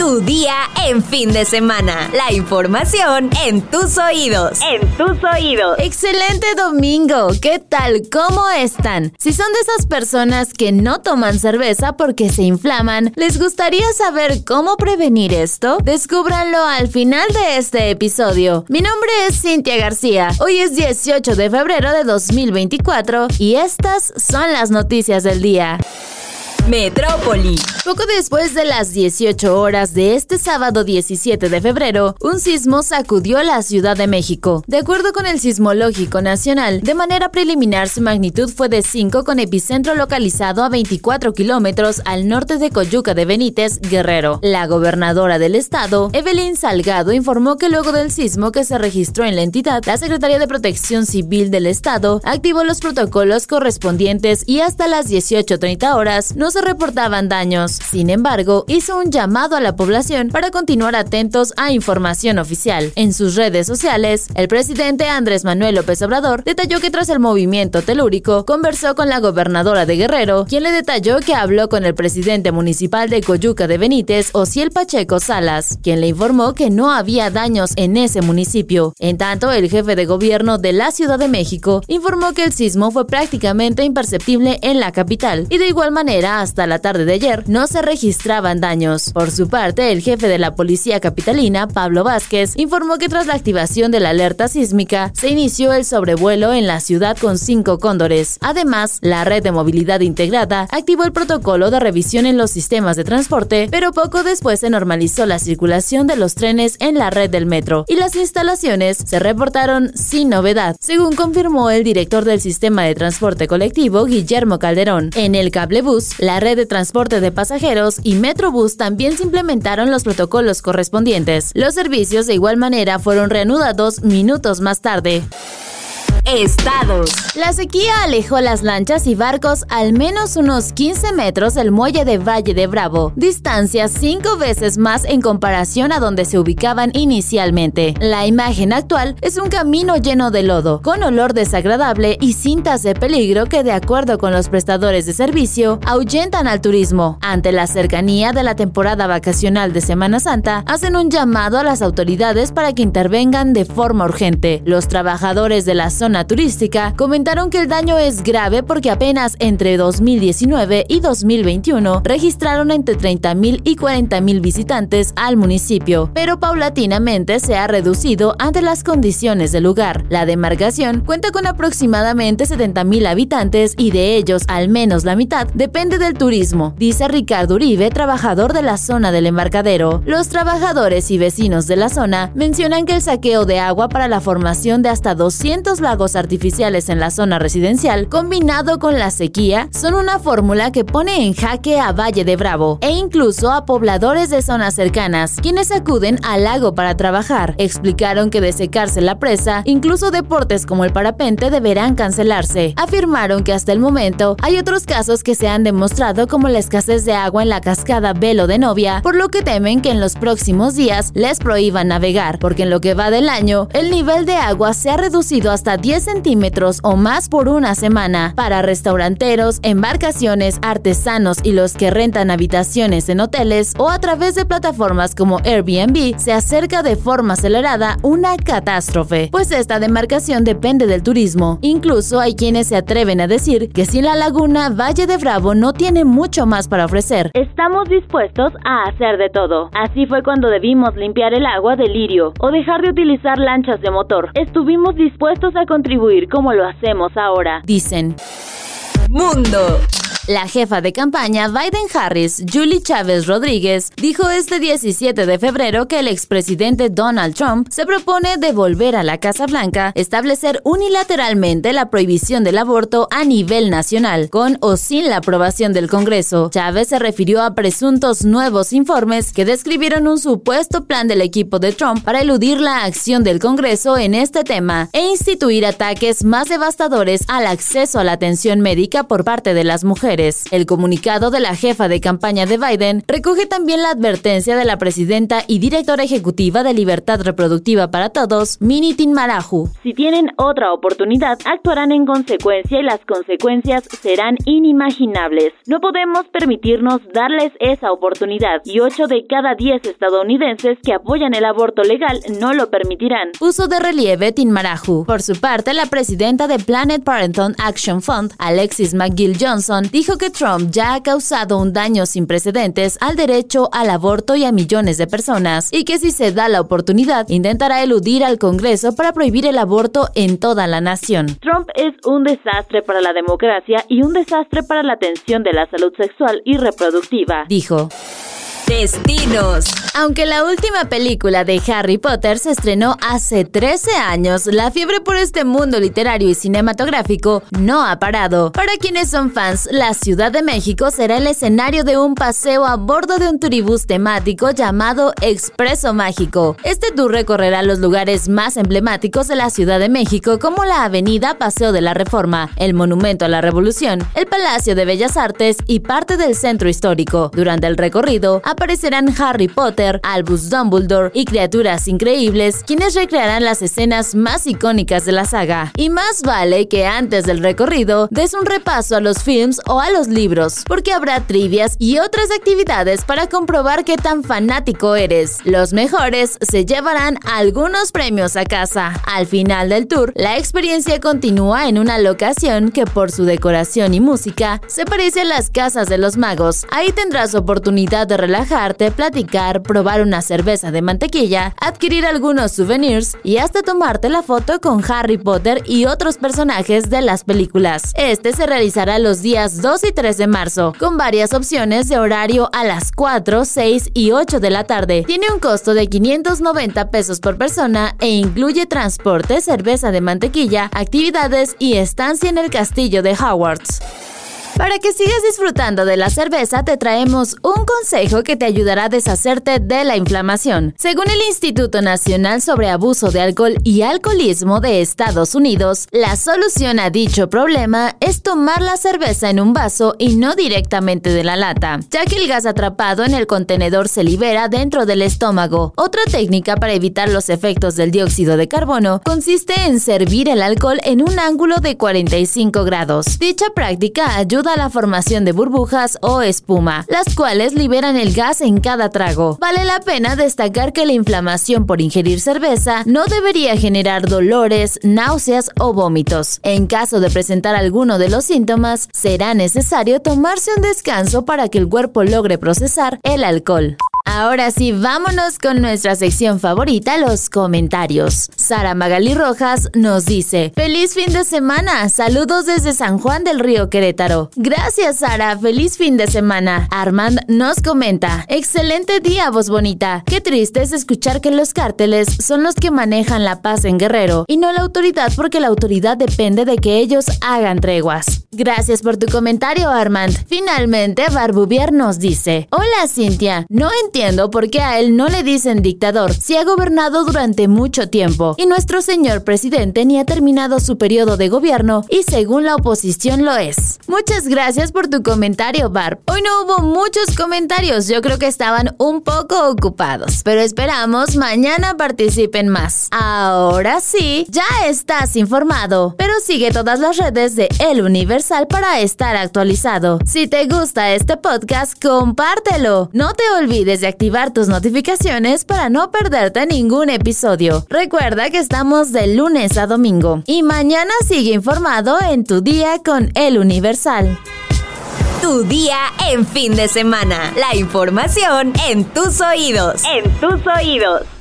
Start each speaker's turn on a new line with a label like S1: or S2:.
S1: Tu día en fin de semana. La información en tus oídos. En tus oídos.
S2: Excelente domingo. ¿Qué tal? ¿Cómo están? Si son de esas personas que no toman cerveza porque se inflaman, ¿les gustaría saber cómo prevenir esto? Descúbranlo al final de este episodio. Mi nombre es Cintia García. Hoy es 18 de febrero de 2024 y estas son las noticias del día.
S1: Metrópoli.
S2: Poco después de las 18 horas de este sábado 17 de febrero, un sismo sacudió la Ciudad de México. De acuerdo con el Sismológico Nacional, de manera preliminar su magnitud fue de 5 con epicentro localizado a 24 kilómetros al norte de Coyuca de Benítez, Guerrero. La gobernadora del estado, Evelyn Salgado, informó que luego del sismo que se registró en la entidad, la Secretaría de Protección Civil del estado activó los protocolos correspondientes y hasta las 18.30 horas no se reportaban daños. Sin embargo, hizo un llamado a la población para continuar atentos a información oficial. En sus redes sociales, el presidente Andrés Manuel López Obrador detalló que tras el movimiento telúrico conversó con la gobernadora de Guerrero, quien le detalló que habló con el presidente municipal de Coyuca de Benítez, Ociel Pacheco Salas, quien le informó que no había daños en ese municipio. En tanto, el jefe de gobierno de la Ciudad de México informó que el sismo fue prácticamente imperceptible en la capital y de igual manera hasta la tarde de ayer no se registraban daños. Por su parte, el jefe de la policía capitalina, Pablo Vázquez, informó que tras la activación de la alerta sísmica, se inició el sobrevuelo en la ciudad con cinco cóndores. Además, la red de movilidad integrada activó el protocolo de revisión en los sistemas de transporte, pero poco después se normalizó la circulación de los trenes en la red del metro y las instalaciones se reportaron sin novedad, según confirmó el director del sistema de transporte colectivo, Guillermo Calderón. En el cablebús, la red de transporte de pasajeros y Metrobús también se implementaron los protocolos correspondientes. Los servicios de igual manera fueron reanudados minutos más tarde.
S1: Estados.
S2: La sequía alejó las lanchas y barcos al menos unos 15 metros del muelle de Valle de Bravo, distancia cinco veces más en comparación a donde se ubicaban inicialmente. La imagen actual es un camino lleno de lodo, con olor desagradable y cintas de peligro que de acuerdo con los prestadores de servicio ahuyentan al turismo. Ante la cercanía de la temporada vacacional de Semana Santa, hacen un llamado a las autoridades para que intervengan de forma urgente. Los trabajadores de la zona turística comentaron que el daño es grave porque apenas entre 2019 y 2021 registraron entre 30.000 y 40.000 visitantes al municipio, pero paulatinamente se ha reducido ante las condiciones del lugar. La demarcación cuenta con aproximadamente 70.000 habitantes y de ellos al menos la mitad depende del turismo, dice Ricardo Uribe, trabajador de la zona del embarcadero. Los trabajadores y vecinos de la zona mencionan que el saqueo de agua para la formación de hasta 200 artificiales en la zona residencial, combinado con la sequía, son una fórmula que pone en jaque a Valle de Bravo e incluso a pobladores de zonas cercanas, quienes acuden al lago para trabajar. Explicaron que de secarse la presa, incluso deportes como el parapente deberán cancelarse. Afirmaron que hasta el momento hay otros casos que se han demostrado como la escasez de agua en la cascada Velo de Novia, por lo que temen que en los próximos días les prohíban navegar, porque en lo que va del año, el nivel de agua se ha reducido hasta 10 centímetros o más por una semana. Para restauranteros, embarcaciones, artesanos y los que rentan habitaciones en hoteles o a través de plataformas como Airbnb, se acerca de forma acelerada una catástrofe, pues esta demarcación depende del turismo. Incluso hay quienes se atreven a decir que sin la laguna, Valle de Bravo no tiene mucho más para ofrecer.
S3: Estamos dispuestos a hacer de todo. Así fue cuando debimos limpiar el agua del lirio o dejar de utilizar lanchas de motor. Estuvimos dispuestos a contribuir como lo hacemos ahora.
S2: Dicen.
S1: Mundo.
S2: La jefa de campaña Biden Harris, Julie Chávez Rodríguez, dijo este 17 de febrero que el expresidente Donald Trump se propone devolver a la Casa Blanca establecer unilateralmente la prohibición del aborto a nivel nacional, con o sin la aprobación del Congreso. Chávez se refirió a presuntos nuevos informes que describieron un supuesto plan del equipo de Trump para eludir la acción del Congreso en este tema e instituir ataques más devastadores al acceso a la atención médica por parte de las mujeres. Mujeres. El comunicado de la jefa de campaña de Biden recoge también la advertencia de la presidenta y directora ejecutiva de Libertad Reproductiva para Todos, Minitin Marahu.
S3: Si tienen otra oportunidad, actuarán en consecuencia y las consecuencias serán inimaginables. No podemos permitirnos darles esa oportunidad y 8 de cada 10 estadounidenses que apoyan el aborto legal no lo permitirán.
S2: Puso de relieve Tin Marahu. Por su parte, la presidenta de Planet Parenthood Action Fund, Alexis McGill Johnson, dijo que Trump ya ha causado un daño sin precedentes al derecho al aborto y a millones de personas, y que si se da la oportunidad, intentará eludir al Congreso para prohibir el aborto en toda la nación.
S3: Trump es un desastre para la democracia y un desastre para la atención de la salud sexual y reproductiva,
S2: dijo.
S1: Destinos.
S2: Aunque la última película de Harry Potter se estrenó hace 13 años, la fiebre por este mundo literario y cinematográfico no ha parado. Para quienes son fans, la Ciudad de México será el escenario de un paseo a bordo de un turibús temático llamado Expreso Mágico. Este tour recorrerá los lugares más emblemáticos de la Ciudad de México como la Avenida Paseo de la Reforma, el Monumento a la Revolución, el Palacio de Bellas Artes y parte del centro histórico. Durante el recorrido, aparecerán Harry Potter, Albus Dumbledore y criaturas increíbles, quienes recrearán las escenas más icónicas de la saga. Y más vale que antes del recorrido des un repaso a los films o a los libros, porque habrá trivias y otras actividades para comprobar qué tan fanático eres. Los mejores se llevarán algunos premios a casa. Al final del tour, la experiencia continúa en una locación que por su decoración y música se parece a las casas de los magos. Ahí tendrás oportunidad de relajar platicar, probar una cerveza de mantequilla, adquirir algunos souvenirs y hasta tomarte la foto con Harry Potter y otros personajes de las películas. Este se realizará los días 2 y 3 de marzo, con varias opciones de horario a las 4, 6 y 8 de la tarde. Tiene un costo de 590 pesos por persona e incluye transporte, cerveza de mantequilla, actividades y estancia en el castillo de Hogwarts. Para que sigas disfrutando de la cerveza, te traemos un consejo que te ayudará a deshacerte de la inflamación. Según el Instituto Nacional sobre Abuso de Alcohol y Alcoholismo de Estados Unidos, la solución a dicho problema es tomar la cerveza en un vaso y no directamente de la lata, ya que el gas atrapado en el contenedor se libera dentro del estómago. Otra técnica para evitar los efectos del dióxido de carbono consiste en servir el alcohol en un ángulo de 45 grados. Dicha práctica la formación de burbujas o espuma, las cuales liberan el gas en cada trago. Vale la pena destacar que la inflamación por ingerir cerveza no debería generar dolores, náuseas o vómitos. En caso de presentar alguno de los síntomas, será necesario tomarse un descanso para que el cuerpo logre procesar el alcohol. Ahora sí, vámonos con nuestra sección favorita, los comentarios. Sara Magali Rojas nos dice, feliz fin de semana, saludos desde San Juan del Río Querétaro. Gracias Sara, feliz fin de semana. Armand nos comenta, excelente día voz bonita. Qué triste es escuchar que los cárteles son los que manejan la paz en Guerrero y no la autoridad porque la autoridad depende de que ellos hagan treguas. Gracias por tu comentario Armand. Finalmente, Barbubier nos dice, hola Cintia, no entiendo entiendo por qué a él no le dicen dictador si ha gobernado durante mucho tiempo y nuestro señor presidente ni ha terminado su periodo de gobierno y según la oposición lo es. Muchas gracias por tu comentario, Barb. Hoy no hubo muchos comentarios, yo creo que estaban un poco ocupados, pero esperamos mañana participen más. Ahora sí, ya estás informado, pero sigue todas las redes de El Universal para estar actualizado. Si te gusta este podcast, compártelo. No te olvides de activar tus notificaciones para no perderte ningún episodio. Recuerda que estamos de lunes a domingo y mañana sigue informado en tu día con El Universal.
S1: Tu día en fin de semana. La información en tus oídos.
S3: En tus oídos.